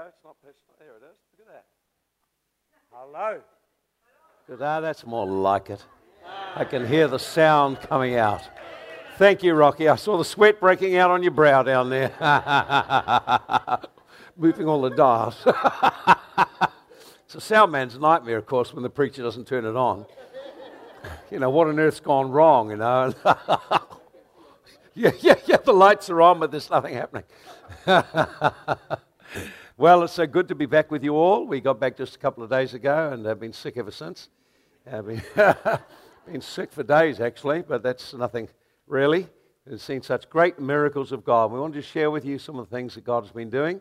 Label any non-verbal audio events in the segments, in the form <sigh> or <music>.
go. It's not personal. There it is. Look at that. Hello. Ah, that's more like it. I can hear the sound coming out. Thank you, Rocky. I saw the sweat breaking out on your brow down there. <laughs> Moving all the dials. <laughs> it's a sound man's nightmare, of course, when the preacher doesn't turn it on. <laughs> You know, what on earth's gone wrong, you know? yeah, yeah, yeah, the lights are on, but there's nothing happening. Well, it's so good to be back with you all. We got back just a couple of days ago and have been sick ever since. I've been, <laughs> been sick for days, actually, but that's nothing really. We've seen such great miracles of God. We want to share with you some of the things that God has been doing.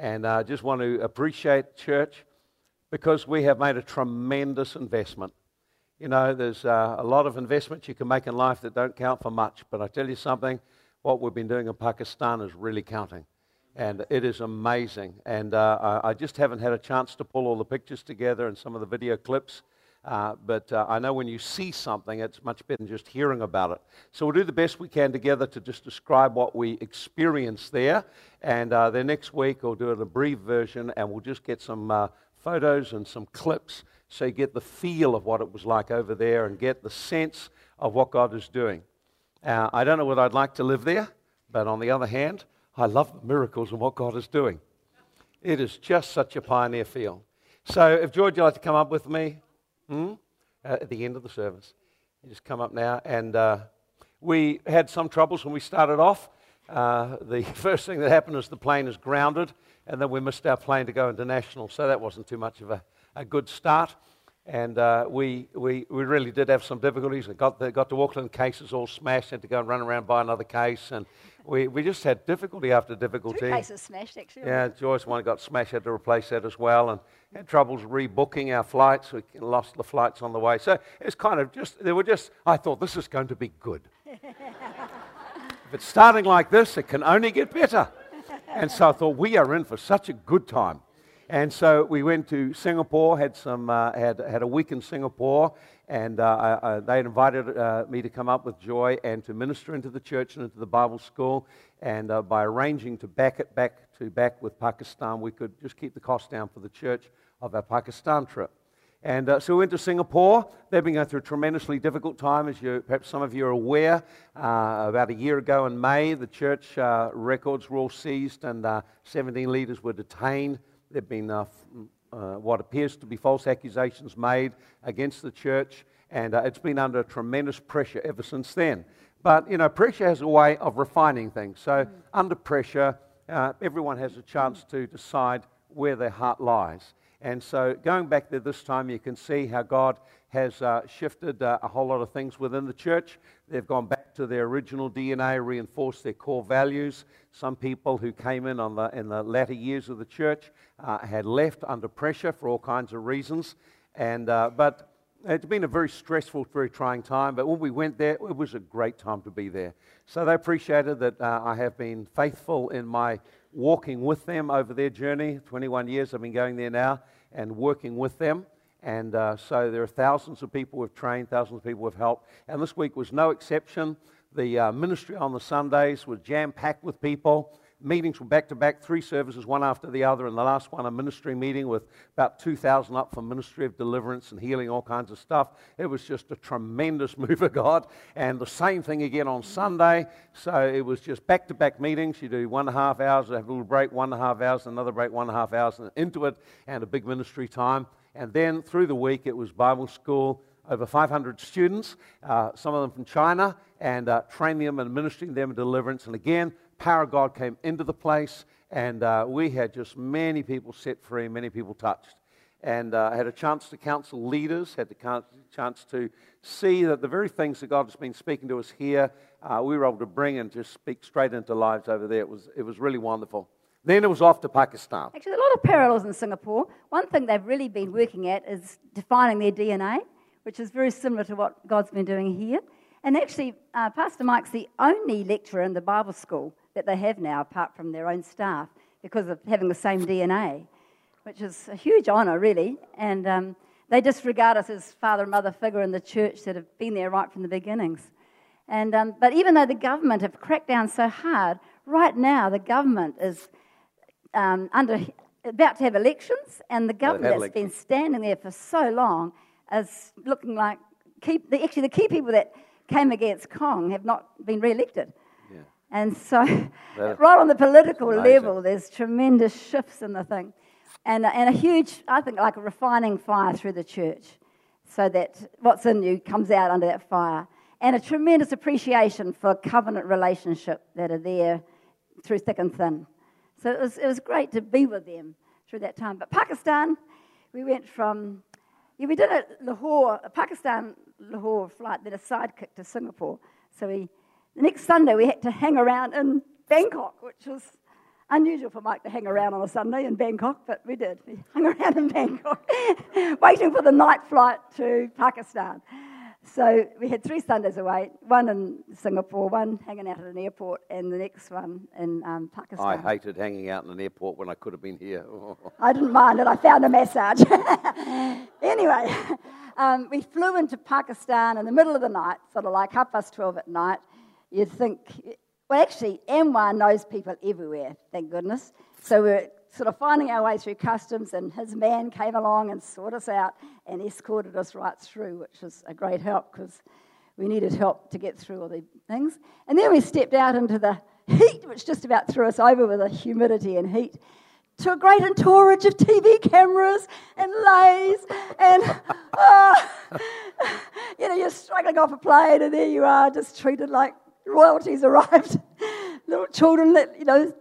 And I just want to appreciate church because we have made a tremendous investment. You know, there's uh, a lot of investments you can make in life that don't count for much. But I tell you something, what we've been doing in Pakistan is really counting. And it is amazing. And uh, I just haven't had a chance to pull all the pictures together and some of the video clips. Uh, but uh, I know when you see something, it's much better than just hearing about it. So we'll do the best we can together to just describe what we experienced there. And uh, then next week, we'll do an abbreviated version and we'll just get some uh, photos and some clips so you get the feel of what it was like over there and get the sense of what God is doing. Uh, I don't know whether I'd like to live there, but on the other hand, I love miracles and what God is doing. It is just such a pioneer feel. So if George you'd like to come up with me, Hmm? Uh, at the end of the service. You just come up now. And uh, we had some troubles when we started off. Uh, the <laughs> first thing that happened is the plane is grounded, and then we missed our plane to go international. So that wasn't too much of a, a good start. And uh, we, we, we really did have some difficulties. We got, the, got to Auckland, cases all smashed, had to go and run around buy another case. And we, we just had difficulty after difficulty. Two cases smashed, actually. Yeah, Joy's one got smashed, had to replace that as well. And had troubles rebooking our flights. We lost the flights on the way. So it's kind of just, they were just, I thought this is going to be good. <laughs> if it's starting like this, it can only get better. And so I thought, we are in for such a good time. And so we went to Singapore, had, some, uh, had, had a week in Singapore, and uh, I, they invited uh, me to come up with Joy and to minister into the church and into the Bible school. And uh, by arranging to back it back to back with Pakistan, we could just keep the cost down for the church of our Pakistan trip. And uh, so we went to Singapore. They've been going through a tremendously difficult time, as you, perhaps some of you are aware. Uh, about a year ago in May, the church uh, records were all seized and uh, 17 leaders were detained. There have been uh, uh, what appears to be false accusations made against the church, and it's been under tremendous pressure ever since then. But, you know, pressure has a way of refining things. So, mm. under pressure, everyone has a chance to decide where their heart lies. And so, going back there this time, you can see how God has uh, shifted uh, a whole lot of things within the church. They've gone back to their original DNA, reinforced their core values. Some people who came in the, in the latter years of the church uh, had left under pressure for all kinds of reasons. And, uh, but it's been a very stressful, very trying time. But when we went there, it was a great time to be there. So they appreciated that uh, I have been faithful in my walking with them over their journey. 21 years I've been going there now and working with them. And uh, so there are thousands of people we've trained, thousands of people we've helped. And this week was no exception. The uh, ministry on the Sundays was jam packed with people meetings were back to back, three services, one after the other, and the last one a ministry meeting with about 2,000 up for ministry of deliverance and healing, all kinds of stuff. It was just a tremendous <laughs> move of God. And the same thing again on Sunday. So it was just back to back meetings. You do one and a half hours, have a little break, one and a half hours, another break, one and a half hours, and into it, and a big ministry time. And then through the week, it was Bible school over 500 students, uh, some of them from China, and uh, training them and ministering them in deliverance. And again, power of God came into the place, and uh, we had just many people set free, many people touched. And uh, had a chance to counsel leaders, had the chance to see that the very things that God has been speaking to us here, uh, we were able to bring and just speak straight into lives over there. It was, it was really wonderful. Then it was off to Pakistan. Actually, a lot of parallels in Singapore. One thing they've really been working at is defining their DNA, which is very similar to what God's been doing here. And actually, uh, Pastor Mike's the only lecturer in the Bible school that they have now, apart from their own staff, because of having the same DNA, which is a huge honour, really. And um, they disregard us as father and mother figure in the church that have been there right from the beginnings. And, um, but even though the government have cracked down so hard, right now the government is um, under about to have elections, and the government that's been standing there for so long is looking like key, the, actually the key people that came against Kong have not been re-elected. And so, <laughs> <laughs> right on the political level, there's tremendous shifts in the thing. And, uh, and a huge, I think, like a refining fire through the church, so that what's in you comes out under that fire. And a tremendous appreciation for covenant relationship that are there through thick and thin. So it was, it was great to be with them through that time. But Pakistan, we went from, yeah, we did a Lahore, a Pakistan Lahore flight, then a sidekick to Singapore. So we, the next Sunday, we had to hang around in Bangkok, which was unusual for Mike to hang around on a Sunday in Bangkok, but we did. We <laughs> hung around in Bangkok, <laughs> waiting for the night flight to Pakistan. So we had three Sundays away, one in Singapore, one hanging out at an airport, and the next one in um, Pakistan. I hated hanging out in an airport when I could have been here. <laughs> I didn't mind it. I found a massage. anyway, um, we flew into Pakistan in the middle of the night, sort of like half past 12 at night. You'd think, well, actually, Anwar knows people everywhere, thank goodness. So we're sort of finding our way through customs, and his man came along and sorted us out and escorted us right through, which was a great help because we needed help to get through all the things. And then we stepped out into the heat, which just about threw us over with the humidity and heat, to a great entourage of TV cameras and leis. And, ah, <laughs> <laughs> you know, you're struggling off a plane, and there you are, just treated like royalties arrived. <laughs> Little children, you know,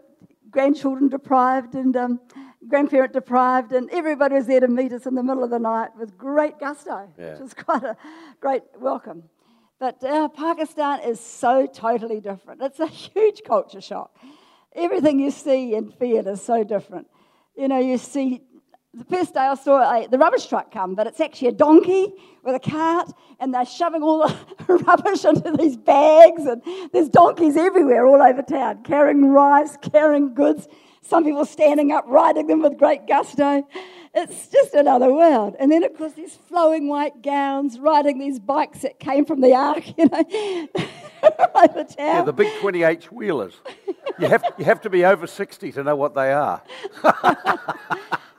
grandchildren deprived and um, grandparent deprived, and everybody was there to meet us in the middle of the night with great gusto, Yeah. which was quite a great welcome. But uh, Pakistan is so totally different. It's a huge culture shock. Everything you see and feel is so different. You know, you see the first day I saw a, the rubbish truck come, but it's actually a donkey with a cart, and they're shoving all the <laughs> rubbish into these bags, and there's donkeys everywhere all over town, carrying rice, carrying goods. Some people standing up, riding them with great gusto. It's just another world. And then, of course, these flowing white gowns, riding these bikes that came from the ark, <laughs> you know, <laughs> over town. yeah, the big 28 wheelers. You have, you have to be over 60 to know what they are.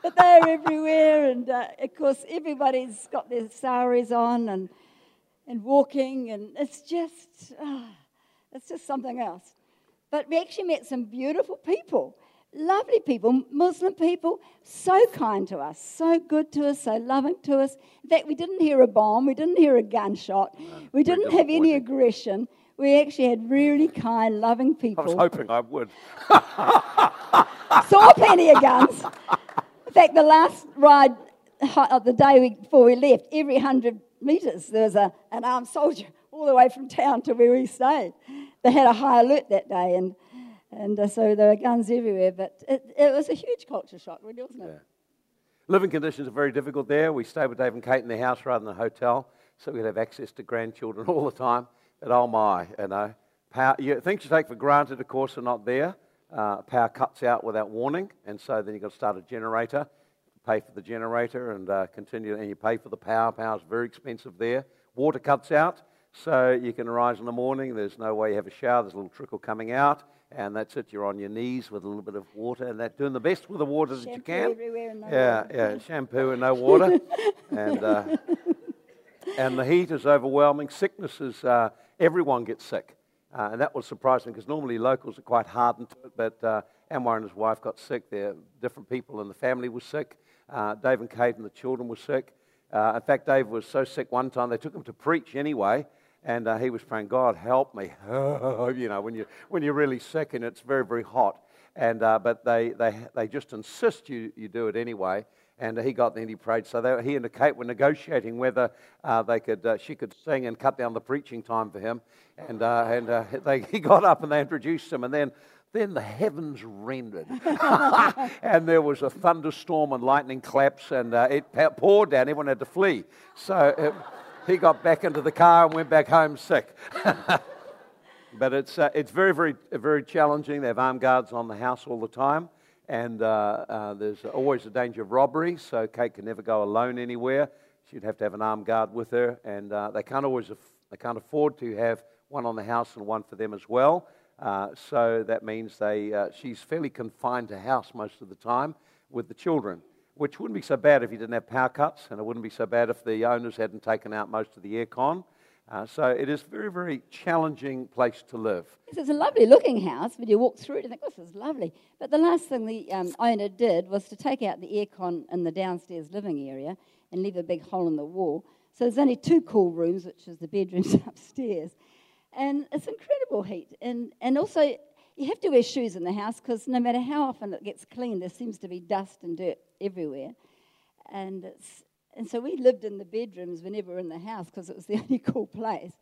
But they're everywhere, and uh, of course, everybody's got their saris on and and walking, and it's just ah, it's just something else. But we actually met some beautiful people, lovely people, Muslim people, so kind to us, so good to us, so loving to us. In fact, we didn't hear a bomb, we didn't hear a gunshot, we didn't have any aggression. We actually had really kind, loving people. I was hoping I would. <laughs> saw plenty of guns. <laughs> In fact, the last ride of the day before we left, every 100 metres, there was a, an armed soldier <laughs> all the way from town to where we stayed. They had a high alert that day, and, and uh, so there were guns everywhere. But it, it was a huge culture shock, really, wasn't it? Yeah. Living conditions are very difficult there. We stayed with Dave and Kate in their house rather than a hotel, so we'd have access to grandchildren <laughs> all the time. But oh my, you know, power, you, things you take for granted, of course, are not there. Uh, power cuts out without warning, and so then you've got to start a generator, pay for the generator, and uh, continue, and you pay for the power. Power's very expensive there. Water cuts out, so you can arise in the morning. There's no way you have a shower. There's a little trickle coming out, and that's it. You're on your knees with a little bit of water, and that doing the best with the water that you can. everywhere and no Yeah, water. yeah, shampoo and no water, <laughs> and uh, and the heat is overwhelming. Sickness is uh, everyone gets sick, uh, and that was surprising because normally locals are quite hardened to it. But uh, Anwar and his wife got sick. There, different people in the family were sick. Uh, Dave and Kate and the children were sick. Uh, in fact, Dave was so sick one time they took him to preach anyway. And uh, he was praying, God, help me. <laughs> you know, when, you, when you're really sick and it's very, very hot. And, uh, but they, they, they just insist you, you do it anyway. And he got and he prayed. So they, he and Kate were negotiating whether uh, they could, uh, she could sing and cut down the preaching time for him. And, uh, and uh, <laughs> they, he got up and they introduced him. And then, then the heavens rendered. <laughs> and there was a thunderstorm and lightning claps. And uh, it poured down. Everyone had to flee. So it, he got back into the car and went back home sick. <laughs> But it's, uh, it's very, very, very challenging. They have armed guards on the house all the time, and uh, uh, there's always a danger of robbery, so Kate can never go alone anywhere. She'd have to have an armed guard with her, and uh, they, can't always aff- they can't afford to have one on the house and one for them as well. Uh, so that means they, uh, she's fairly confined to house most of the time, with the children, which wouldn't be so bad if you didn't have power cuts, and it wouldn't be so bad if the owners hadn't taken out most of the aircon. Uh, so it is a very, very challenging place to live. It's a lovely looking house. When you walk through it, you think, this is lovely. But the last thing the um, owner did was to take out the aircon in the downstairs living area and leave a big hole in the wall. So there's only two cool rooms, which is the bedrooms <laughs> upstairs. And it's incredible heat. And, and also, you have to wear shoes in the house because no matter how often it gets cleaned, there seems to be dust and dirt everywhere. And it's, and so we lived in the bedrooms whenever we were in the house because it was the <laughs> only cool place.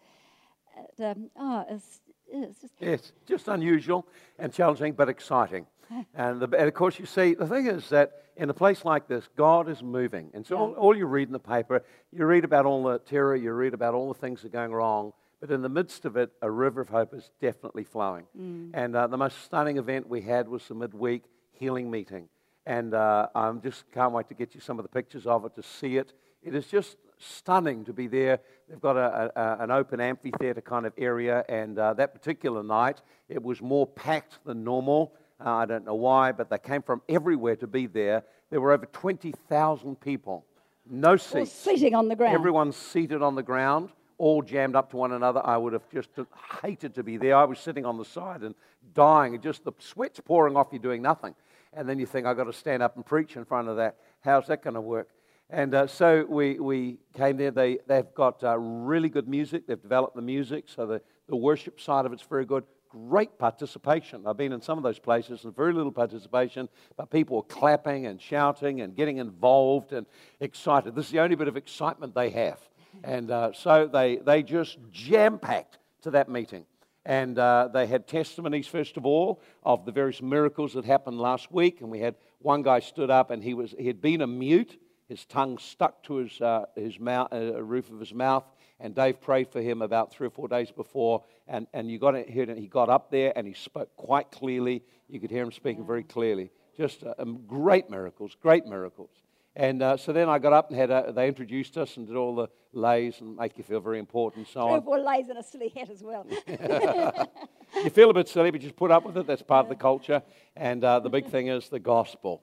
And, um, oh, it's, it's just. Yes, just unusual and challenging, but exciting. <laughs> and, the, and, of course, you see, the thing is that in a place like this, God is moving. And so yeah. all, all, you read in the paper, you read about all the terror, you read about all the things that are going wrong, but in the midst of it, a river of hope is definitely flowing. Mm. And uh, the most stunning event we had was the midweek healing meeting. And uh, I just can't wait to get you some of the pictures of it to see it. It is just stunning to be there. They've got a, a, an open amphitheater kind of area, and uh, that particular night it was more packed than normal. Uh, I don't know why, but they came from everywhere to be there. There were over 20,000 people. No seats. All seating on the ground. Everyone's seated on the ground, all jammed up to one another. I would have just hated to be there. I was sitting on the side and dying, just the sweat's pouring off you doing nothing and then you think, I've got to stand up and preach in front of that. How's that going to work? And uh, so we, we came there. They, they've got uh, really good music. They've developed the music, so the, the worship side of it's very good. Great participation. I've been in some of those places and very little participation, but people were clapping and shouting and getting involved and excited. This is the only bit of excitement they have. And uh, so they, they just jam packed to that meeting. And uh, they had testimonies, first of all, of the various miracles that happened last week. And we had one guy stood up and he, was, he had been a mute, his tongue stuck to his, uh, his mouth, uh, roof of his mouth. And Dave prayed for him about three or four days before. And, and you got. He got up there and he spoke quite clearly. You could hear him speaking very clearly. Just uh, um, great miracles, great miracles. And uh, so then I got up and had a, they introduced us and did all the leis and make you feel very important and so on. Four leis and a silly hat as well. <laughs> you feel a bit silly, but just put up with it. That's part of the culture. And uh, the big thing is the gospel,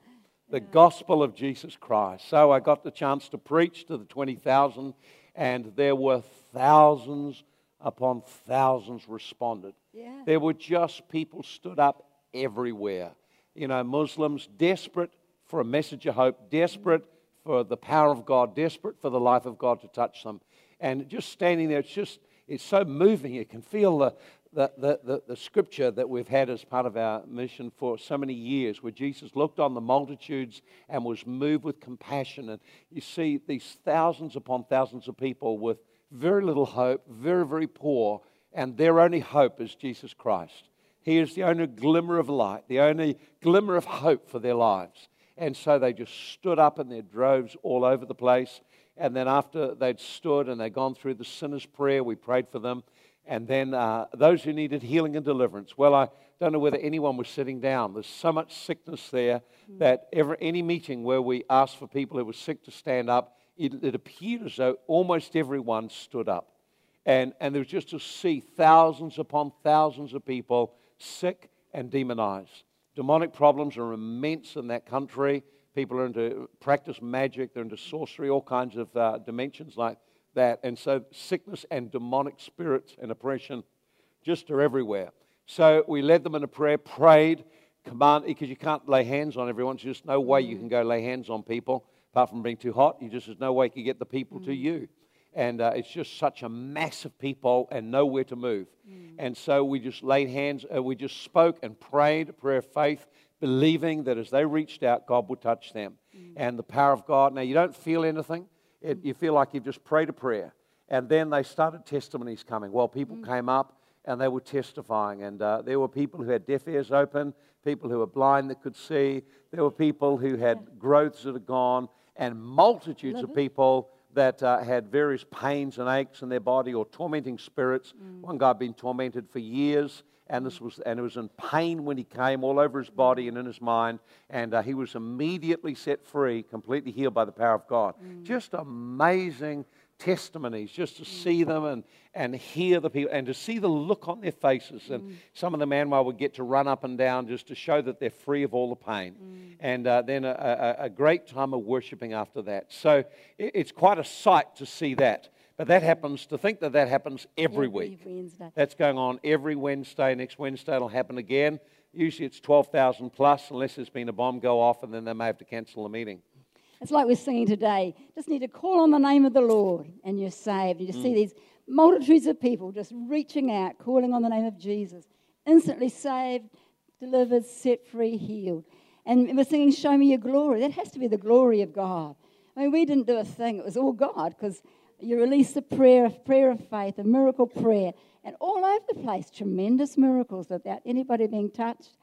the gospel of Jesus Christ. So I got the chance to preach to the 20,000, and there were thousands upon thousands responded. Yeah. There were just people stood up everywhere. You know, Muslims desperate for a message of hope, desperate for the power of God, desperate for the life of God to touch them. And just standing there, it's just, it's so moving. You can feel the, the, the, the, the scripture that we've had as part of our mission for so many years, where Jesus looked on the multitudes and was moved with compassion. And you see these thousands upon thousands of people with very little hope, very, very poor, and their only hope is Jesus Christ. He is the only glimmer of light, the only glimmer of hope for their lives. And so they just stood up in their droves all over the place. And then after they'd stood and they'd gone through the sinner's prayer, we prayed for them. And then uh, those who needed healing and deliverance. Well, I don't know whether anyone was sitting down. There's so much sickness there that every, any meeting where we asked for people who were sick to stand up, it, it appeared as though almost everyone stood up. And, and there was just to see thousands upon thousands of people sick and demonized. Demonic problems are immense in that country. People are into practice magic, they're into sorcery, all kinds of uh, dimensions like that. And so sickness and demonic spirits and oppression just are everywhere. So we led them in a prayer, prayed, command, because you can't lay hands on everyone. There's just no way you can go lay hands on people apart from being too hot. You just there's no way you can get the people mm. to you and uh, it's just such a mass of people and nowhere to move. Mm. And so we just laid hands, uh, we just spoke and prayed a prayer of faith, believing that as they reached out, God would touch them. Mm. And the power of God. Now, you don't feel anything, it, you feel like you've just prayed a prayer. And then they started testimonies coming. Well, people mm. came up and they were testifying. And uh, there were people who had deaf ears open, people who were blind that could see, there were people who had growths that had gone, and multitudes of people that uh, had various pains and aches in their body or tormenting spirits. Mm. One guy had been tormented for years, and this was and it was in pain when he came, all over his body and in his mind, and uh, he was immediately set free, completely healed by the power of God. Mm. Just amazing testimonies, just to mm. see them and, and hear the people and to see the look on their faces. And mm. some of the Manway would get to run up and down just to show that they're free of all the pain. Mm. And uh, then a, a, a great time of worshiping after that. So it, it's quite a sight to see that. But that happens, to think that that happens every, Every week. Wednesday. That's going on every Wednesday. Next Wednesday it'll happen again. Usually it's 12,000 plus, unless there's been a bomb go off, and then they may have to cancel the meeting. It's like we're singing today. Just need to call on the name of the Lord and you're saved. You just Mm. see these multitudes of people just reaching out, calling on the name of Jesus. Instantly saved, delivered, set free, healed. And we're singing, Show me your glory. That has to be the glory of God. I mean, we didn't do a thing, it was all God because you released a prayer, a prayer of faith, a miracle prayer, and all over the place, tremendous miracles without anybody being touched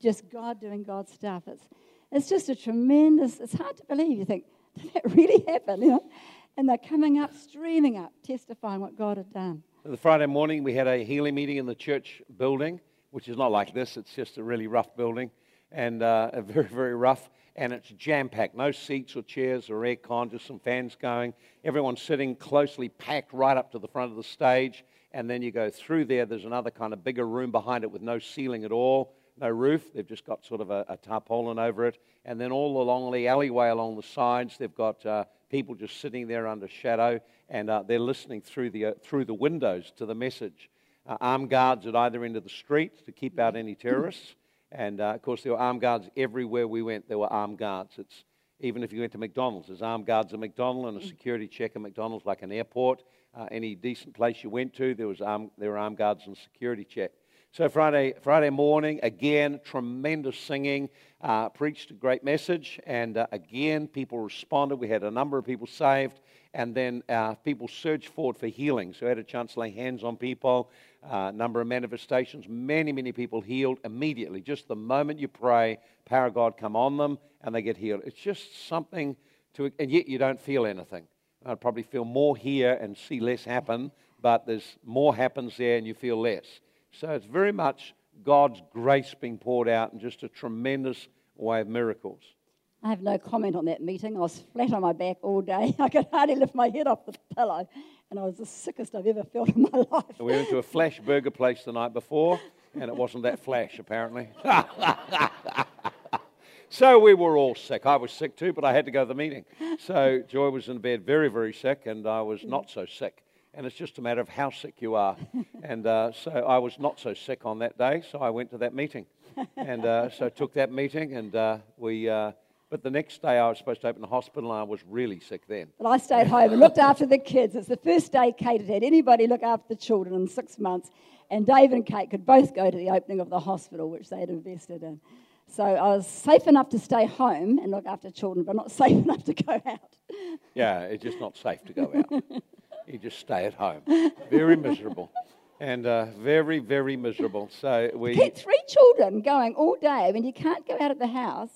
just God doing God's stuff. It's, it's just a tremendous, it's hard to believe. You think, <laughs> did that really happen? You know? And they're coming up, streaming up, testifying what God had done. The Friday morning, we had a healing meeting in the church building, which is not like this. It's just a really rough building and uh, <laughs> a very, very rough. And it's jam packed. No seats or chairs or air con, just some fans going. Everyone's sitting closely packed right up to the front of the stage. And then you go through there. There's another kind of bigger room behind it with no ceiling at all, no roof. They've just got sort of a, a tarpaulin over it. And then all along the alleyway along the sides, they've got uh, people just sitting there under shadow, and uh, they're listening through the, uh, through the windows to the message. Uh, armed guards at either end of the street to keep out any terrorists. And uh, of course, there were armed guards everywhere we went. There were armed guards. It's, even if you went to McDonald's, there's armed guards at McDonald's and a security check at McDonald's, like an airport. Uh, any decent place you went to, there, was armed, there were armed guards and security check. So Friday, Friday morning, again, tremendous singing, uh, preached a great message, and uh, again, people responded. We had a number of people saved, and then uh, people surged forward for healing. So I had a chance to lay hands on people, a number of manifestations, many, many people healed immediately. Just the moment you pray, power of God come on them, and they get healed. It's just something to, and yet you don't feel anything. I'd probably feel more here and see less happen, but there's more happens there and you feel less. So it's very much God's grace being poured out in just a tremendous way of miracles. I have no comment on that meeting. I was flat on my back all day. <laughs> I could hardly lift my head off the pillow, and I was the sickest I've ever felt in my <laughs> life. We went to a flash burger place the night before, and it wasn't that flash, apparently. <laughs> so we were all sick. I was sick too, but I had to go to the meeting. So Joy was in bed very, very sick, and I was not so sick. And it's just a matter of how sick you are. <laughs> And uh, so I was not so sick on that day, so I went to that meeting. And uh, so I took that meeting, and uh, we. Uh, but the next day I was supposed to open the hospital, and I was really sick then. But I stayed home and looked after the kids. It's the first day Kate had had anybody look after the children in six months. And Dave and Kate could both go to the opening of the hospital, which they had invested in. So I was safe enough to stay home and look after children, but not <laughs> safe enough to go out. Yeah, it's just not safe to go out. <laughs> you just stay at home. <laughs> Very miserable. And uh, very, very miserable. So we. Keep three children going all day when you can't go out of the house.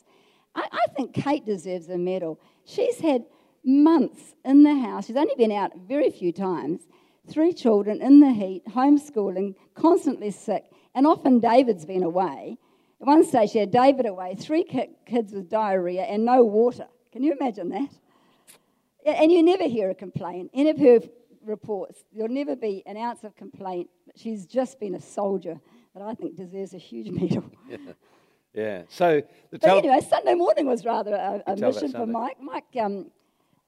I, I think Kate deserves a medal. She's had months in the house. She's only been out very few times. Three children in the heat, homeschooling, constantly sick, and often David's been away. At one stage, she had David away, three ki- kids with diarrhea, and no water. Can you imagine that? And you never hear a complaint. Any of her reports, there'll never be an ounce of complaint. She's just been a soldier that I think deserves a huge <laughs> medal. <laughs> Yeah. So the But anyway, Sunday morning was rather a, a mission for Mike. Mike, um,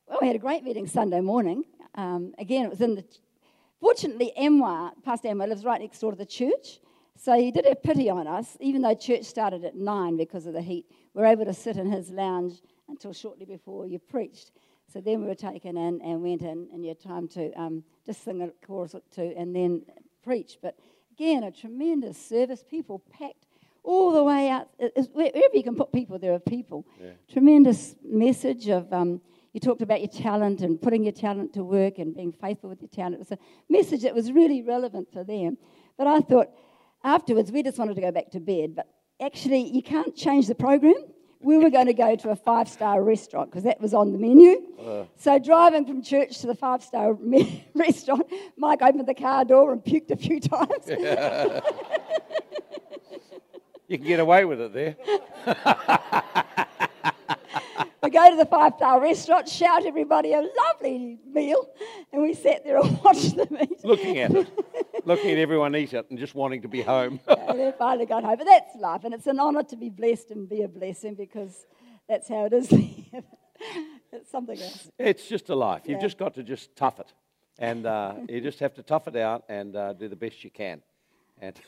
well, we had a great meeting Sunday morning. Um, again, it was in the. Fortunately, Anwar, Pastor Anwar, lives right next door to the church. So he did have pity on us, even though church started at nine because of the heat. We were able to sit in his lounge until shortly before you preached. So then we were taken in and went in, and you had time to um, just sing a chorus or two and then preach. But again, a tremendous service, people packed all the way out. It's- Wherever you can put people, there are people. Tremendous message of. Um, you talked about your talent and putting your talent to work and being faithful with your talent. It was a message that was really relevant for them. But I thought afterwards we just wanted to go back to bed. But actually, you can't change the program. We were going to go to a five star restaurant because that was on the menu. Uh. So, driving from church to the five star me- <laughs> restaurant, Mike opened the car door and puked a few times. <laughs> you can get away with it there. <laughs> we go to the five star restaurant, shout everybody a lovely meal, and we sat there and <laughs> watched them eat. Looking at it, <laughs> looking at everyone eat it and just wanting to be home. <laughs> and then finally got home. But that's life, and it's an honour to be blessed and be a blessing because that's how it is. it's something else. It's just a life. You've Yeah. just got to just tough it. And uh, you just have to tough it out and uh, do the best you can. And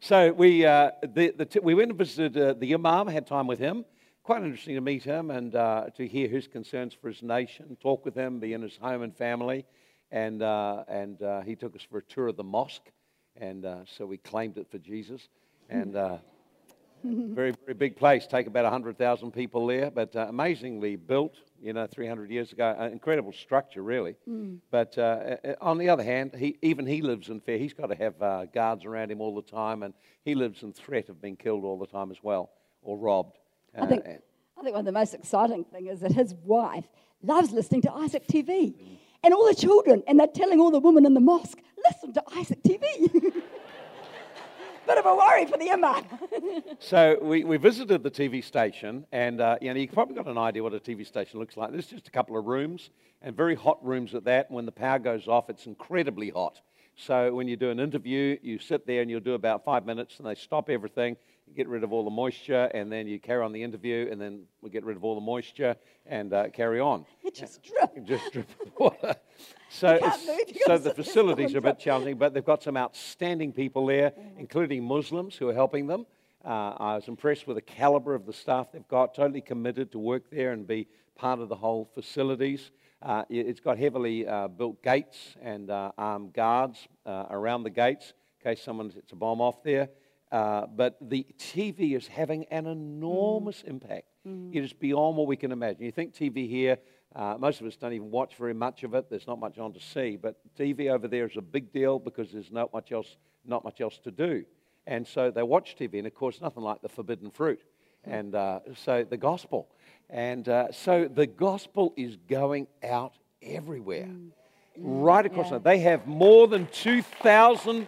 so we, uh, the, the t- we went and visited uh, the Imam, had time with him. Quite interesting to meet him and uh, to hear his concerns for his nation, talk with him, be in his home and family. And, uh, and uh, he took us for a tour of the mosque. And uh, so we claimed it for Jesus. And uh, <laughs> very, very big place. Take about 100,000 people there, but uh, amazingly built, you know, 300 years ago. Uh, incredible structure, really. But uh, uh, on the other hand, he, even he lives in fear. He's got to have uh, guards around him all the time, and he lives in threat of being killed all the time as well, or robbed. I think, Uh, I think one of the most exciting things is that his wife loves listening to Isaac TV. And all the children, and they're telling all the women in the mosque, listen to Isaac TV. <laughs> Bit of a worry for the imam. <laughs> So we, we visited the TV station, and uh, you know you've probably got an idea what a TV station looks like. There's just a couple of rooms, and very hot rooms at that. And when the power goes off, it's incredibly hot. So when you do an interview, you sit there and you'll do about five minutes, and they stop everything, get rid of all the moisture, and then you carry on the interview, and then we get rid of all the moisture and uh, carry on. <laughs> It just dripped. Just drip water. <laughs> So, can't it's- move, you so the <laughs> facilities are a bit challenging, but they've got some outstanding people there, including Muslims who are helping them. Uh, I was impressed with the caliber of the staff they've got, totally committed to work there and be part of the whole facilities. Uh, it- it's got heavily uh, built gates and uh, armed guards uh, around the gates in case someone sets a bomb off there. Uh, but the TV is having an enormous impact. It is beyond what we can imagine. You think TV here, uh, most of us don't even watch very much of it. There's not much on to see. But TV over there is a big deal because there's not much else, not much else to do. And so they watch TV, and of course, nothing like the forbidden fruit. And uh, so the gospel. And uh, so the gospel is going out everywhere, right across. Yeah. the They have more than 2,000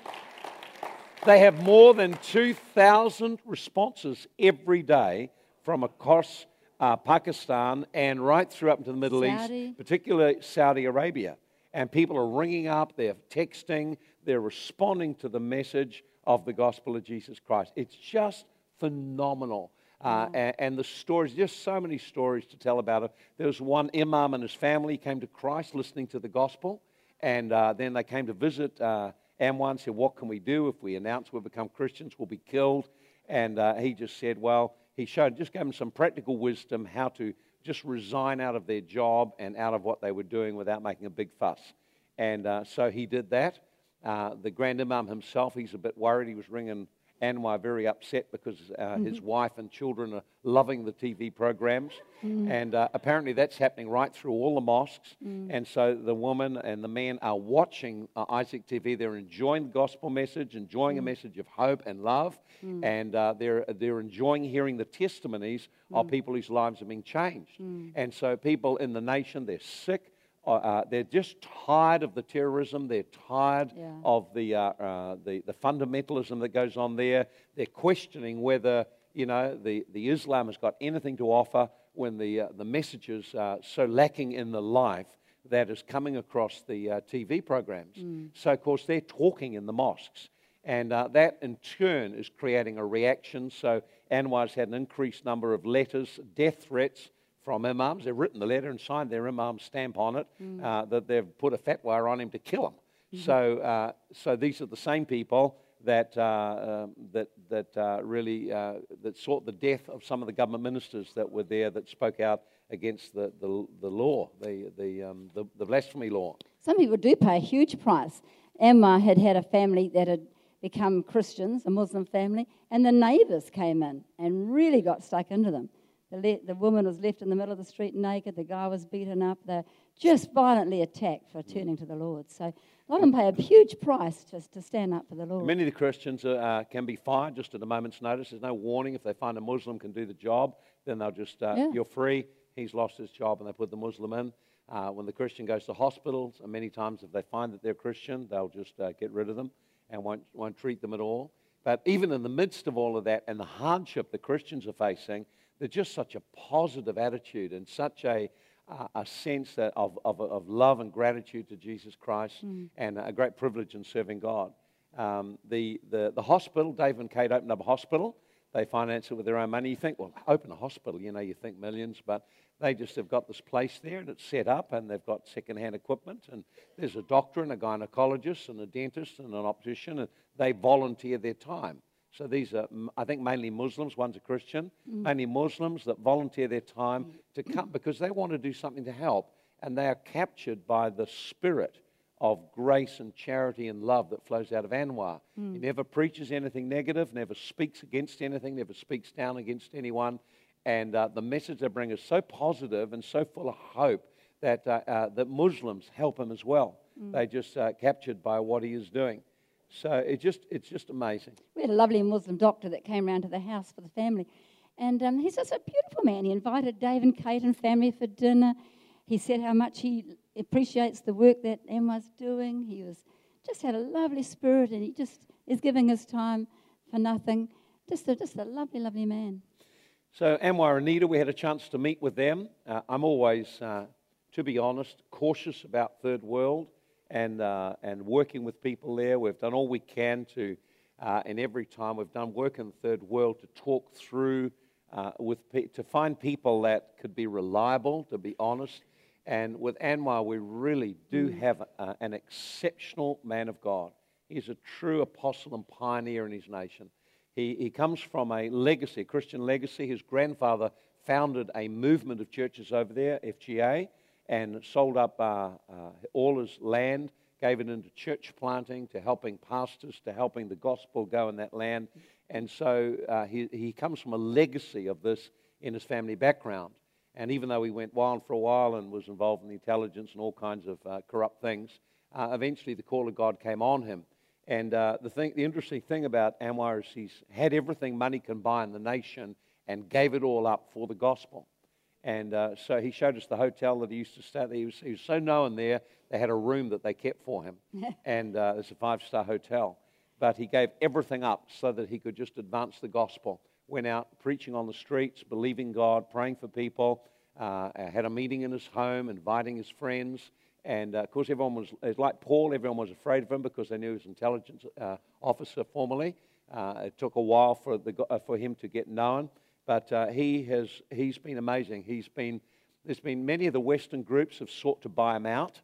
they have more than 2,000 responses every day from across uh, Pakistan and right through up into the Middle Saudi. East, particularly Saudi Arabia. And people are ringing up, they're texting, they're responding to the message of the gospel of Jesus Christ. It's just phenomenal. Uh, and, and the stories, just so many stories to tell about it. There was one imam and his family came to Christ listening to the gospel. And uh, then they came to visit uh, Anwar, said, What can we do if we announce we've become Christians? We'll be killed. And uh, he just said, Well, he showed, just gave them some practical wisdom how to just resign out of their job and out of what they were doing without making a big fuss. And uh, so he did that. Uh, the Grand Imam himself, he's a bit worried. He was ringing Anwar very upset because uh, his wife and children are loving the TV programs. And uh, apparently that's happening right through all the mosques. And so the woman and the man are watching uh, Isaac TV. They're enjoying the gospel message, enjoying a message of hope and love. And uh, they're, they're enjoying hearing the testimonies of people whose lives are being changed. And so people in the nation, they're sick. Uh, uh, they're just tired of the terrorism. They're tired Yeah. of the, uh, uh, the, the fundamentalism that goes on there. They're questioning whether, you know, the, the Islam has got anything to offer when the, uh, the message is uh, so lacking in the life that is coming across the uh, TV programs. So, of course, they're talking in the mosques. And uh, that, in turn, is creating a reaction. So, Anwar's had an increased number of letters, death threats from imams. They've written the letter and signed their imam stamp on it uh, that they've put a fatwa on him to kill him. So, uh, so these are the same people that, uh, um, that, that uh, really uh, that sought the death of some of the government ministers that were there that spoke out against the, the, the law, the, the, um, the, the blasphemy law. Some people do pay a huge price. Anwar had had a family that had become Christians, a Muslim family, and the neighbours came in and really got stuck into them. The, le- the woman was left in the middle of the street naked, the guy was beaten up, they're just violently attacked for turning to the Lord. So a lot of them pay a huge price just to stand up for the Lord. Many of the Christians uh, can be fired just at a moment's notice. There's no warning. If they find a Muslim can do the job, then they'll just, uh, Yeah. you're free. He's lost his job, and they put the Muslim in. Uh, when the Christian goes to hospitals, and many times if they find that they're Christian, they'll just uh, get rid of them and won't, won't treat them at all. But even in the midst of all of that and the hardship the Christians are facing, There's just such a positive attitude and such a, uh, a sense of, of, of love and gratitude to Jesus Christ and a great privilege in serving God. Um, the, the, the hospital, Dave and Kate opened up a hospital. They finance it with their own money. You think, well, open a hospital, you know, you think millions, but they just have got this place there and it's set up and they've got second-hand equipment and there's a doctor and a gynecologist and a dentist and an optician and they volunteer their time. So these are, mm, I think, mainly Muslims. One's a Christian. Mainly Muslims that volunteer their time to come because they want to do something to help and they are captured by the spirit of grace and charity and love that flows out of Anwar. He never preaches anything negative, never speaks against anything, never speaks down against anyone. And uh, the message they bring is so positive and so full of hope that, uh, uh, that Muslims help him as well. They're just uh, captured by what he is doing. So it just, it's just amazing. We had a lovely Muslim doctor that came round to the house for the family. And um, he's just a beautiful man. He invited Dave and Kate and family for dinner. He said how much he appreciates the work that Anwar's doing. He was just had a lovely spirit and he just is giving his time for nothing. Just a, just a lovely, lovely man. So Anwar and Anita, we had a chance to meet with them. Uh, I'm always, uh, to be honest, cautious about third world and, uh, and working with people there. We've done all we can to, uh, and every time we've done work in the third world to talk through uh, with pe- to find people that could be reliable, to be honest. And with Anwar, we really do have uh, an exceptional man of God. He's a true apostle and pioneer in his nation. He, he comes from a legacy, a Christian legacy. His grandfather founded a movement of churches over there, FGA, and sold up uh, uh, all his land, gave it into church planting, to helping pastors, to helping the gospel go in that land. And so uh, he, he comes from a legacy of this in his family background. And even though he went wild for a while and was involved in the intelligence and all kinds of uh, corrupt things, uh, eventually the call of God came on him. And uh, the, thing, the interesting thing about Anwar is he's had everything money can buy in the nation and gave it all up for the gospel. And uh, so he showed us the hotel that he used to stay at. He was, he was so known there, they had a room that they kept for him. <laughs> and uh, it's a five star hotel. But he gave everything up so that he could just advance the gospel. Went out preaching on the streets, believing God, praying for people. Uh, had a meeting in his home, inviting his friends. And uh, of course, everyone was, like Paul, everyone was afraid of him because they knew he was an intelligence uh, officer formerly. Uh, it took a while for, the, uh, for him to get known, but uh, he has, he's been amazing. He's been, there's been many of the Western groups have sought to buy him out.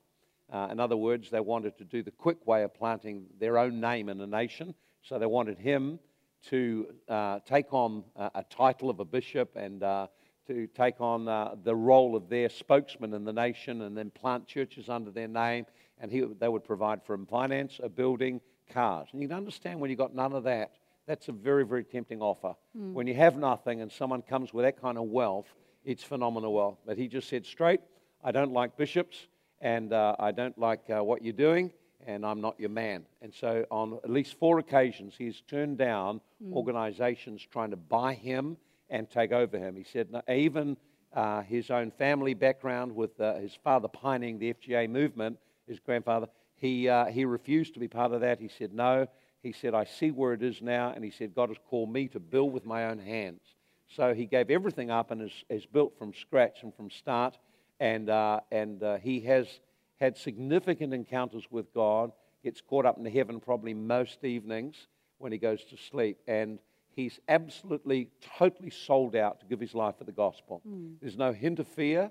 Uh, in other words, they wanted to do the quick way of planting their own name in a nation. So they wanted him to uh, take on uh, a title of a bishop and uh, to take on uh, the role of their spokesman in the nation and then plant churches under their name. And he, they would provide for him finance, a building, cars. And you can understand when you've got none of that, that's a very, very tempting offer. When you have nothing and someone comes with that kind of wealth, it's phenomenal wealth. But he just said straight, I don't like bishops and uh, I don't like uh, what you're doing, and I'm not your man. And so, on at least four occasions, he's turned down organizations trying to buy him and take over him. He said, no, even uh, his own family background with uh, his father pioneering the FGA movement, his grandfather, he, uh, he refused to be part of that. He said, No. He said, I see where it is now, and he said, God has called me to build with my own hands. So he gave everything up and has, has built from scratch and from start and, uh, and uh, he has had significant encounters with God. Gets caught up in heaven probably most evenings when he goes to sleep, and he's absolutely, totally sold out to give his life for the gospel. There's no hint of fear.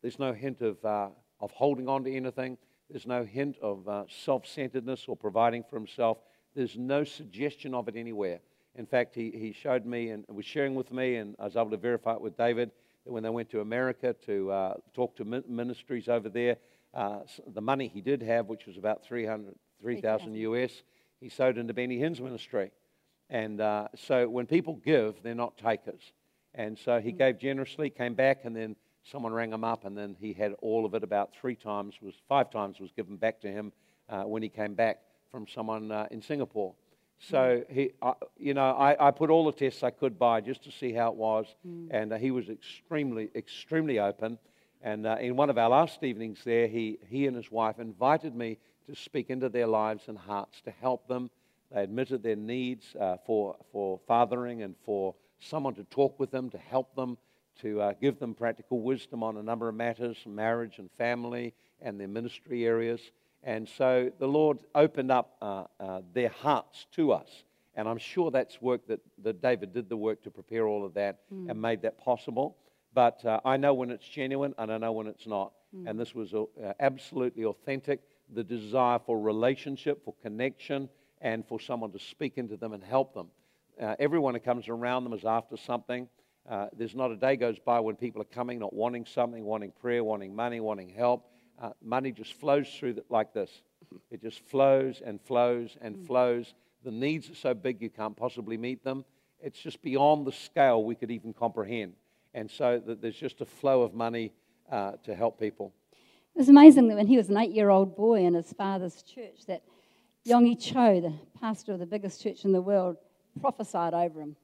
There's no hint of, uh, of holding on to anything. There's no hint of uh, self centeredness or providing for himself. There's no suggestion of it anywhere. In fact, he, he showed me and was sharing with me, and I was able to verify it with David, that when they went to America to uh, talk to ministries over there, uh, the money he did have, which was about 300, 3,000 US, he sowed into Benny Hinn's ministry. And uh, so when people give, they're not takers. And so he gave generously, came back, and then someone rang him up, and then he had all of it about three times, was five times was given back to him uh, when he came back from someone uh, in Singapore. So he, I you know, I, I put all the tests I could by just to see how it was, and uh, he was extremely, extremely open. And uh, in one of our last evenings there, he, he and his wife invited me to speak into their lives and hearts to help them. They admitted their needs uh, for, for fathering and for someone to talk with them, to help them, to uh, give them practical wisdom on a number of matters marriage and family and their ministry areas. And so the Lord opened up uh, uh, their hearts to us. And I'm sure that's work that, that David did the work to prepare all of that mm. and made that possible. But uh, I know when it's genuine and I know when it's not. Mm. And this was uh, absolutely authentic the desire for relationship, for connection, and for someone to speak into them and help them. Uh, everyone who comes around them is after something. Uh, there's not a day goes by when people are coming not wanting something, wanting prayer, wanting money, wanting help. Uh, money just flows through the, like this. It just flows and flows and mm. flows. The needs are so big you can't possibly meet them. It's just beyond the scale we could even comprehend. And so that there's just a flow of money uh, to help people. It was amazing that when he was an eight year old boy in his father's church, that Yonggi Cho, the pastor of the biggest church in the world, prophesied over him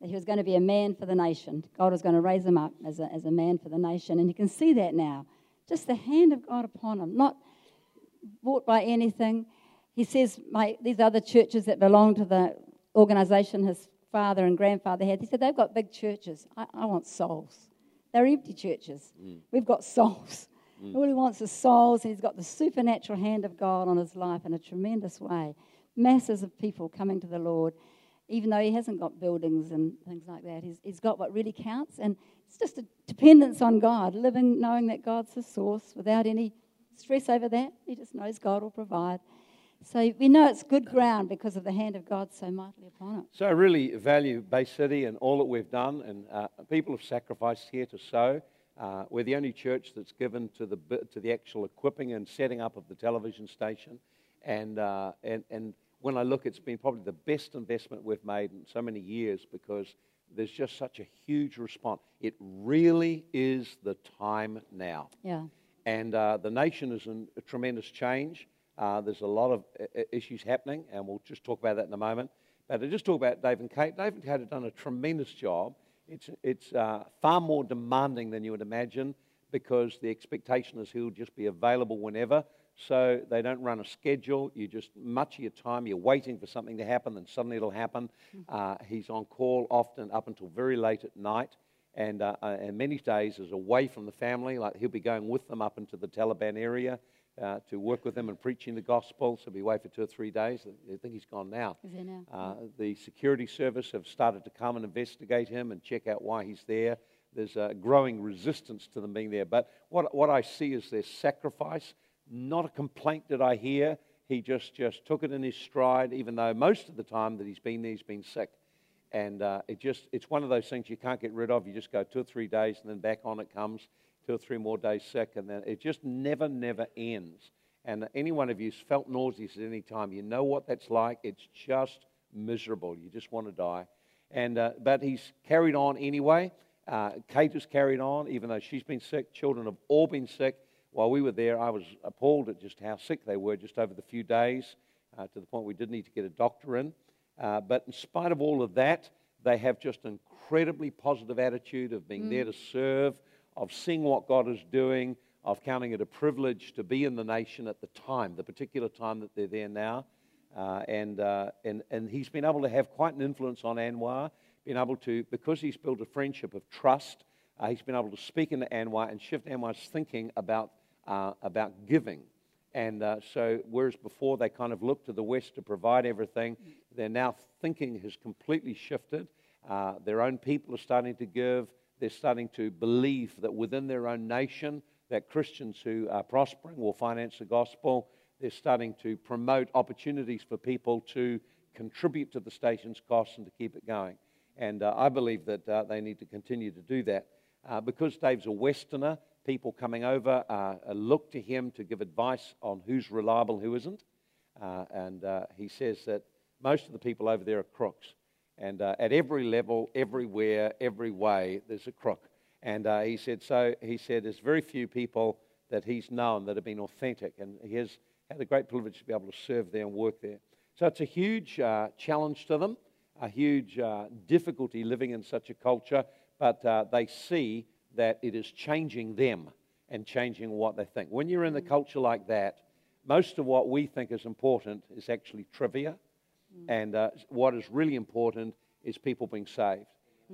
that he was going to be a man for the nation. God was going to raise him up as a, as a man for the nation. And you can see that now. Just the hand of God upon him, not bought by anything. He says, my, these other churches that belong to the organization his father and grandfather had, he said, they've got big churches. I, I want souls. They're empty churches. Mm. We've got souls. Mm. All he wants is souls, and he's got the supernatural hand of God on his life in a tremendous way. Masses of people coming to the Lord, even though he hasn't got buildings and things like that. He's, he's got what really counts, and it's just a dependence on God, living knowing that God's the source without any stress over that. He just knows God will provide. So we know it's good ground because of the hand of God so mightily upon it. So I really value Bay City and all that we've done, and uh, people have sacrificed here to sow. Uh, we're the only church that's given to the, to the actual equipping and setting up of the television station. And, uh, and, and when I look, it's been probably the best investment we've made in so many years because there's just such a huge response. It really is the time now. Yeah. And uh, the nation is in a tremendous change. Uh, there's a lot of uh, issues happening, and we'll just talk about that in a moment. But to just talk about Dave and Kate, Dave and Kate have done a tremendous job it's, it's uh, far more demanding than you would imagine because the expectation is he'll just be available whenever. So they don't run a schedule. You just much of your time you're waiting for something to happen, and suddenly it'll happen. Mm-hmm. Uh, he's on call often up until very late at night, and uh, uh, and many days is away from the family. Like he'll be going with them up into the Taliban area uh, to work with them and preaching the gospel. So he'll be away for two or three days. I think he's gone now. Is he now? Uh, the security service have started to come and investigate him and check out why he's there. There's a growing resistance to them being there. But what, what I see is their sacrifice. Not a complaint that I hear. He just, just took it in his stride, even though most of the time that he's been there, he's been sick. And uh, it just, it's one of those things you can't get rid of. You just go two or three days and then back on it comes two or three more days sick, and then it just never, never ends. And any one of you's felt nauseous at any time, you know what that's like. It's just miserable. You just want to die. And uh, but he's carried on anyway. Uh, Kate has carried on, even though she's been sick. Children have all been sick. While we were there, I was appalled at just how sick they were just over the few days, uh, to the point we did need to get a doctor in. Uh, but in spite of all of that, they have just an incredibly positive attitude of being mm. there to serve, of seeing what God is doing, of counting it a privilege to be in the nation at the time, the particular time that they're there now. Uh, and, uh, and, and he's been able to have quite an influence on Anwar, been able to, because he's built a friendship of trust, uh, he's been able to speak into Anwar and shift Anwar's thinking about, uh, about giving. And uh, so, whereas before they kind of looked to the West to provide everything, their now thinking has completely shifted. Uh, their own people are starting to give they're starting to believe that within their own nation, that Christians who are prospering will finance the gospel. They're starting to promote opportunities for people to contribute to the station's costs and to keep it going. And uh, I believe that uh, they need to continue to do that. Uh, because Dave's a Westerner, people coming over uh, look to him to give advice on who's reliable, who isn't. Uh, and uh, he says that most of the people over there are crooks. And uh, at every level, everywhere, every way, there's a crook. And uh, he said, so he said, there's very few people that he's known that have been authentic. And he has had a great privilege to be able to serve there and work there. So it's a huge uh, challenge to them, a huge uh, difficulty living in such a culture, but uh, they see that it is changing them and changing what they think. When you're in a culture like that, most of what we think is important is actually trivia and uh, what is really important is people being saved.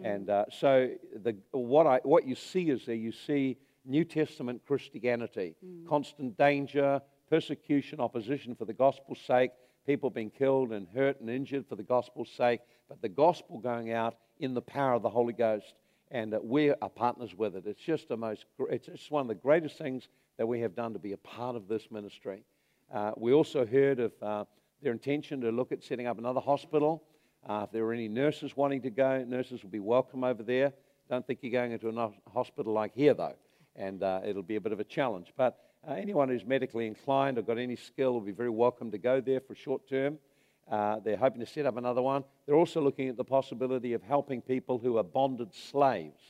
And uh, so the, what, I, what you see is there you see New Testament Christianity, constant danger, persecution, opposition for the gospel's sake, people being killed and hurt and injured for the gospel's sake, but the gospel going out in the power of the Holy Ghost. And we are partners with it. It's just the most, it's one of the greatest things that we have done to be a part of this ministry. Uh, we also heard of uh, their intention to look at setting up another hospital. Uh, if there are any nurses wanting to go, nurses will be welcome over there. Don't think you're going into a hospital like here, though, and uh, it'll be a bit of a challenge. But uh, anyone who's medically inclined or got any skill will be very welcome to go there for short term. Uh, they're hoping to set up another one. They're also looking at the possibility of helping people who are bonded slaves.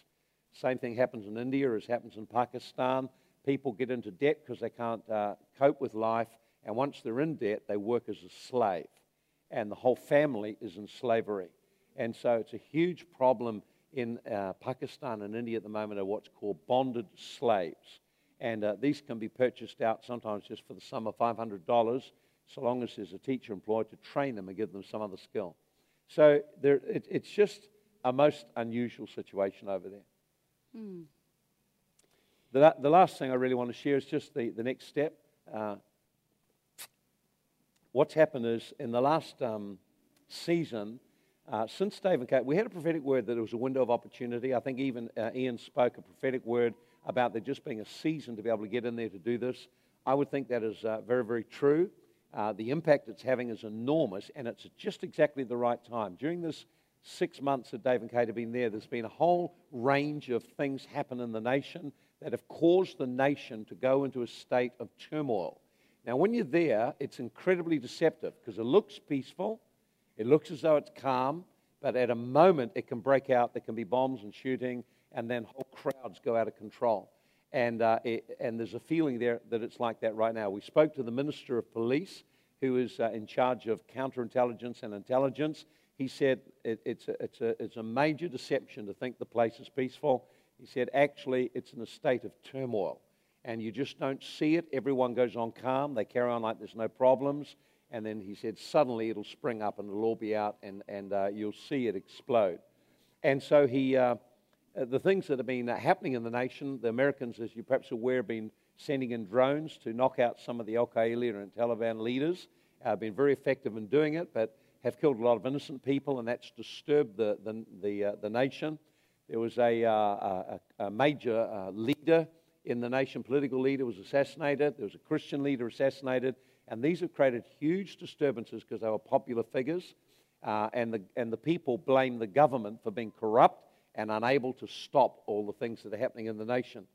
Same thing happens in India as happens in Pakistan. People get into debt because they can't uh, cope with life, and once they're in debt, they work as a slave, and the whole family is in slavery. And so it's a huge problem in uh, Pakistan and India at the moment of what's called bonded slaves. And uh, these can be purchased out sometimes just for the sum of $500 so long as there's a teacher employed to train them and give them some other skill. So there, it, it's just a most unusual situation over there. Mm. The, the last thing I really want to share is just the, the next step. Uh, what's happened is in the last um, season, uh, since and Kate, we had a prophetic word that it was a window of opportunity. I think even uh, Ian spoke a prophetic word about there just being a season to be able to get in there to do this. I would think that is uh, very, very true. Uh, the impact it's having is enormous, and it's just exactly the right time. During this six months that Dave and Kate have been there, there's been a whole range of things happen in the nation that have caused the nation to go into a state of turmoil. Now, when you're there, it's incredibly deceptive because it looks peaceful, it looks as though it's calm, but at a moment it can break out. There can be bombs and shooting, and then whole crowds go out of control. And, uh, it, and there's a feeling there that it's like that right now. We spoke to the Minister of Police, who is uh, in charge of counterintelligence and intelligence. He said it, it's, a, it's, a, it's a major deception to think the place is peaceful. He said, actually, it's in a state of turmoil. And you just don't see it. Everyone goes on calm. They carry on like there's no problems. And then he said, suddenly it'll spring up and it'll all be out, and, and uh, you'll see it explode. And so he. Uh, uh, the things that have been uh, happening in the nation, the Americans, as you're perhaps aware, have been sending in drones to knock out some of the Al Qaeda and Taliban leaders. Uh, been very effective in doing it, but have killed a lot of innocent people, and that's disturbed the, the, the, uh, the nation. There was a, uh, a, a major uh, leader in the nation, political leader, was assassinated. There was a Christian leader assassinated. And these have created huge disturbances because they were popular figures. and, the, and the people blame the government for being corrupt and unable to stop all the things that are happening in the nation.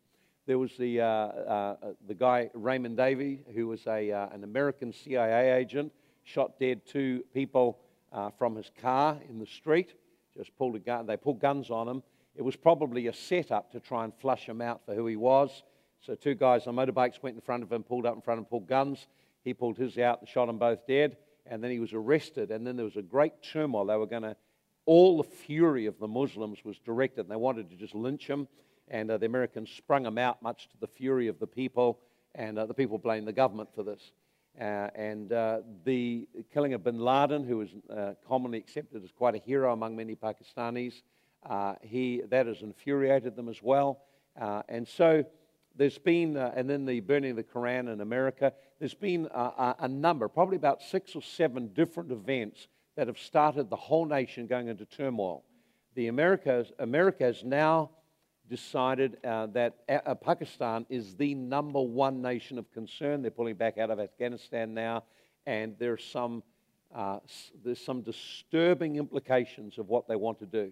There was the, uh, uh, the guy, Raymond Davey, who was a, uh, an American CIA agent, shot dead two people uh, from his car in the street, just pulled a gun. They pulled guns on him. It was probably a setup to try and flush him out for who he was. So two guys on motorbikes went in front of him, pulled up in front of him, pulled guns. He pulled his out and shot them both dead. And then he was arrested. And then there was a great turmoil. They were going to all the fury of the Muslims was directed, and they wanted to just lynch him. And uh, the Americans sprung him out, much to the fury of the people, and uh, the people blamed the government for this. Uh, and uh, the killing of bin Laden, who is uh, commonly accepted as quite a hero among many Pakistanis, uh, he, that has infuriated them as well. and so there's been, and then the burning of the Koran in America, there's been a, a number, probably about six or seven different events that have started the whole nation going into turmoil. The Americas, America has now decided uh, that uh, Pakistan is the number one nation of concern. They're pulling back out of Afghanistan now, and there's some, uh, there's some disturbing implications of what they want to do.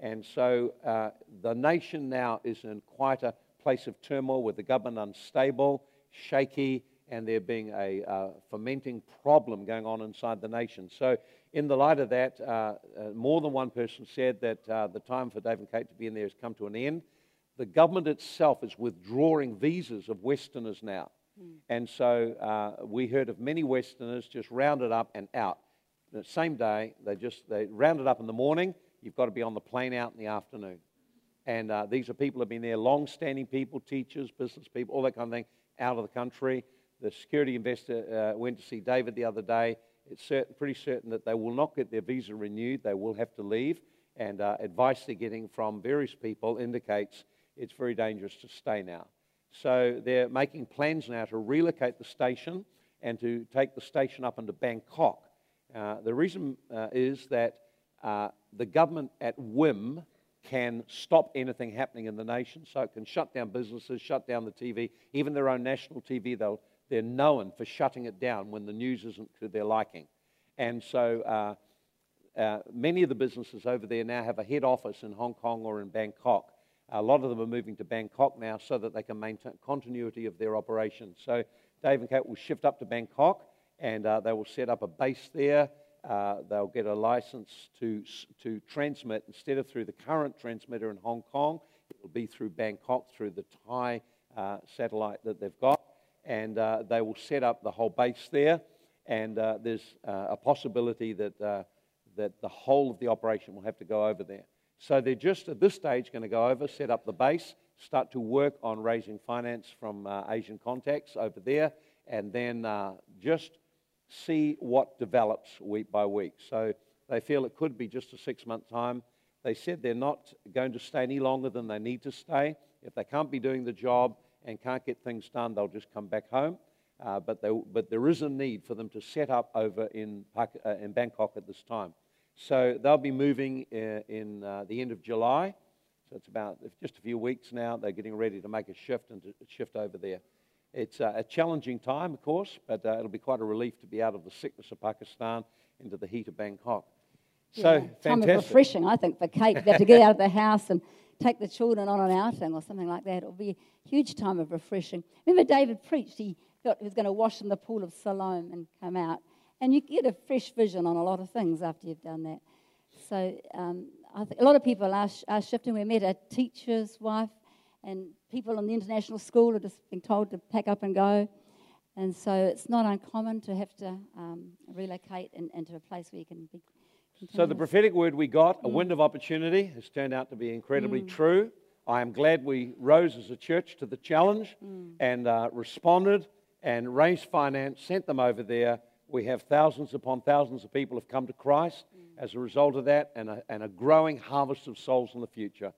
And so uh, the nation now is in quite a place of turmoil with the government unstable, shaky, and there being a uh, fermenting problem going on inside the nation. So in the light of that, uh, uh, more than one person said that uh, the time for Dave and Kate to be in there has come to an end. The government itself is withdrawing visas of Westerners now. Mm. And so uh, we heard of many Westerners just rounded up and out. The same day, they just they rounded up in the morning. You've got to be on the plane out in the afternoon. And uh, these are people who have been there, long-standing people, teachers, business people, all that kind of thing, out of the country. The security investor uh, went to see David the other day it's certain, pretty certain that they will not get their visa renewed. They will have to leave. and uh, advice they're getting from various people indicates it's very dangerous to stay now. So they're making plans now to relocate the station and to take the station up into Bangkok. Uh, the reason uh, is that uh, the government at whim can stop anything happening in the nation, so it can shut down businesses, shut down the TV, even their own national TV. They'll, they're known for shutting it down when the news isn't to their liking. And so uh, uh, many of the businesses over there now have a head office in Hong Kong or in Bangkok. A lot of them are moving to Bangkok now so that they can maintain continuity of their operations. So Dave and Kate will shift up to Bangkok and uh, they will set up a base there. Uh, they'll get a license to, to transmit instead of through the current transmitter in Hong Kong, it will be through Bangkok, through the Thai uh, satellite that they've got. And uh, they will set up the whole base there. And uh, there's uh, a possibility that, that the whole of the operation will have to go over there. So they're just at this stage going to go over, set up the base, start to work on raising finance from uh, Asian contacts over there, and then uh, just see what develops week by week. So they feel it could be just a six month time. They said they're not going to stay any longer than they need to stay. If they can't be doing the job and can't get things done, they'll just come back home. Uh, but, they, but there is a need for them to set up over in, uh, in Bangkok at this time. So they'll be moving in, in uh, the end of July. So it's about just a few weeks now. They're getting ready to make a shift and to shift over there. It's uh, a challenging time, of course, but uh, it'll be quite a relief to be out of the sickness of Pakistan into the heat of Bangkok. So yeah, fantastic. Time of refreshing, I think, for Kate to, to get out of the house and take the children on an outing or something like that. It'll be a huge time of refreshing. Remember, David preached. He felt he was going to wash in the pool of Siloam and come out. And you get a fresh vision on a lot of things after you've done that. So um, a lot of people are, are shifting. We met a teacher's wife, and people in the international school are just being told to pack up and go. And so it's not uncommon to have to um, relocate in, into a place where you can be. So the prophetic word we got, a mm. wind of opportunity, has turned out to be incredibly mm. true. I am glad we rose as a church to the challenge mm. and uh, responded and raised finance, sent them over there, we have thousands upon thousands of people have come to Christ mm. as a result of that, and a, and a growing harvest of souls in the future.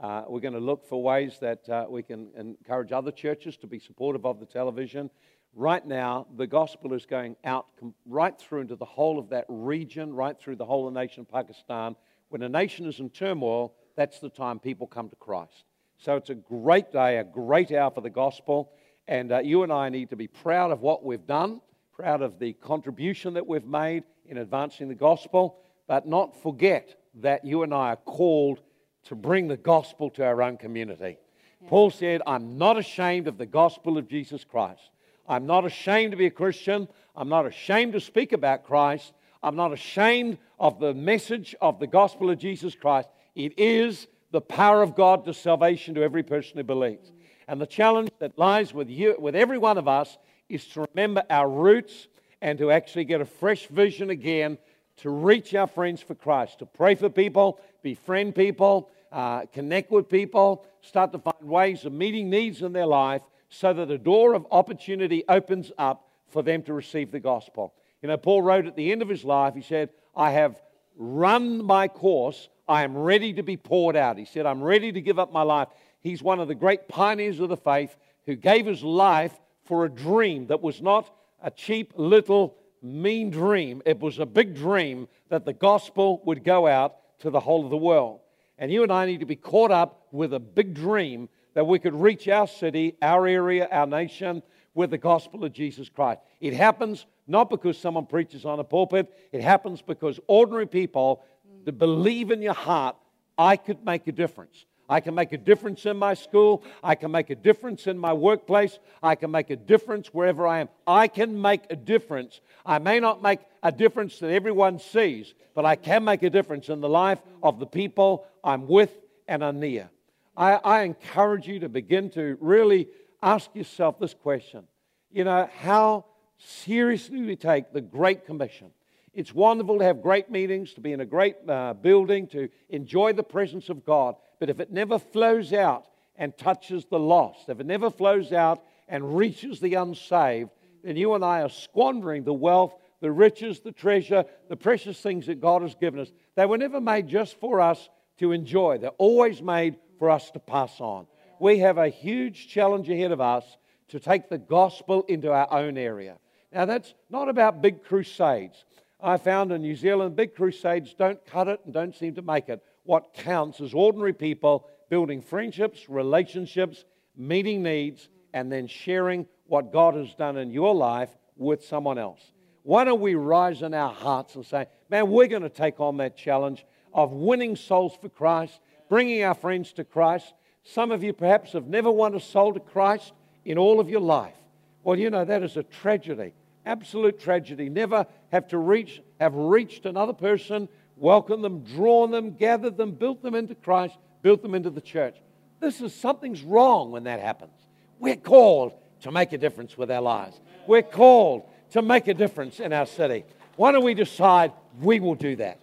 Uh, we're going to look for ways that uh, we can encourage other churches to be supportive of the television. Right now, the gospel is going out right through into the whole of that region, right through the whole of the nation of Pakistan. When a nation is in turmoil, that's the time people come to Christ. So it's a great day, a great hour for the gospel. And uh, you and I need to be proud of what we've done proud of the contribution that we've made in advancing the gospel, but not forget that you and I are called to bring the gospel to our own community. Yeah. Paul said, I'm not ashamed of the gospel of Jesus Christ. I'm not ashamed to be a Christian. I'm not ashamed to speak about Christ. I'm not ashamed of the message of the gospel of Jesus Christ. It is the power of God to salvation to every person who believes. And the challenge that lies with you, with every one of us, is to remember our roots and to actually get a fresh vision again to reach our friends for Christ, to pray for people, befriend people, uh, connect with people, start to find ways of meeting needs in their life so that a door of opportunity opens up for them to receive the gospel. You know, Paul wrote at the end of his life, he said, I have run my course, I am ready to be poured out. He said, I'm ready to give up my life. He's one of the great pioneers of the faith who gave his life for a dream that was not a cheap little mean dream. It was a big dream that the gospel would go out to the whole of the world. And you and I need to be caught up with a big dream that we could reach our city, our area, our nation with the gospel of Jesus Christ. It happens not because someone preaches on a pulpit, it happens because ordinary people that believe in your heart, I could make a difference. I can make a difference in my school. I can make a difference in my workplace. I can make a difference wherever I am. I can make a difference. I may not make a difference that everyone sees, but I can make a difference in the life of the people I'm with and are near. I, I encourage you to begin to really ask yourself this question. You know, how seriously we take the Great Commission. It's wonderful to have great meetings, to be in a great uh, building, to enjoy the presence of God. But if it never flows out and touches the lost, if it never flows out and reaches the unsaved, then you and I are squandering the wealth the riches, the treasure, the precious things that God has given us, they were never made just for us to enjoy. They're always made for us to pass on. We have a huge challenge ahead of us to take the gospel into our own area. Now, that's not about big crusades. I found in New Zealand, big crusades don't cut it and don't seem to make it. What counts is ordinary people building friendships, relationships, meeting needs, and then sharing what God has done in your life with someone else. Why don't we rise in our hearts and say, man, we're going to take on that challenge of winning souls for Christ, bringing our friends to Christ. Some of you perhaps have never won a soul to Christ in all of your life. Well, you know, that is a tragedy, absolute tragedy. Never have to reach, have reached another person, welcomed them, drawn them, gathered them, built them into Christ, built them into the church. This is something's wrong when that happens. We're called to make a difference with our lives. We're called to make a difference in our city. Why don't we decide we will do that?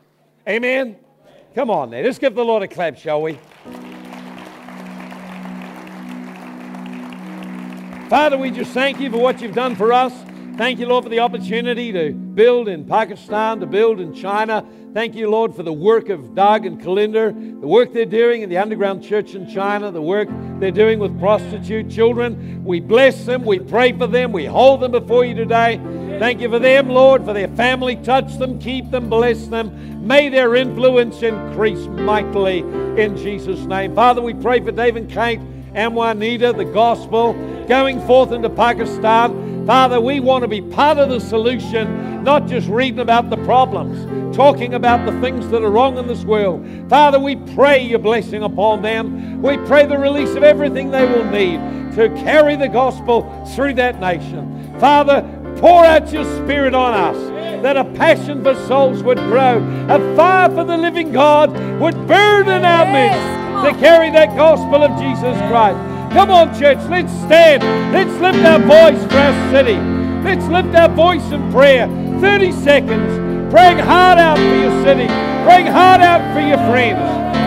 Amen? Come on there. Let's give the Lord a clap, shall we? Father, we just thank you for what you've done for us. Thank you, Lord, for the opportunity to build in Pakistan, to build in China. Thank you, Lord, for the work of Doug and Kalinder, the work they're doing in the underground church in China, the work they're doing with prostitute children. We bless them, we pray for them, we hold them before you today. Thank you for them, Lord, for their family. Touch them, keep them, bless them. May their influence increase mightily in Jesus' name. Father, we pray for Dave and Kate and Juanita, the gospel going forth into Pakistan. Father, we want to be part of the solution, not just reading about the problems, talking about the things that are wrong in this world. Father, we pray your blessing upon them. We pray the release of everything they will need to carry the gospel through that nation. Father, pour out your spirit on us that a passion for souls would grow, a fire for the living God would burn in our midst to carry that gospel of Jesus Christ. Come on, church, let's stand. Let's lift our voice for our city. Let's lift our voice in prayer. 30 seconds. Praying hard out for your city. Praying hard out for your friends.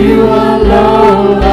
you alone.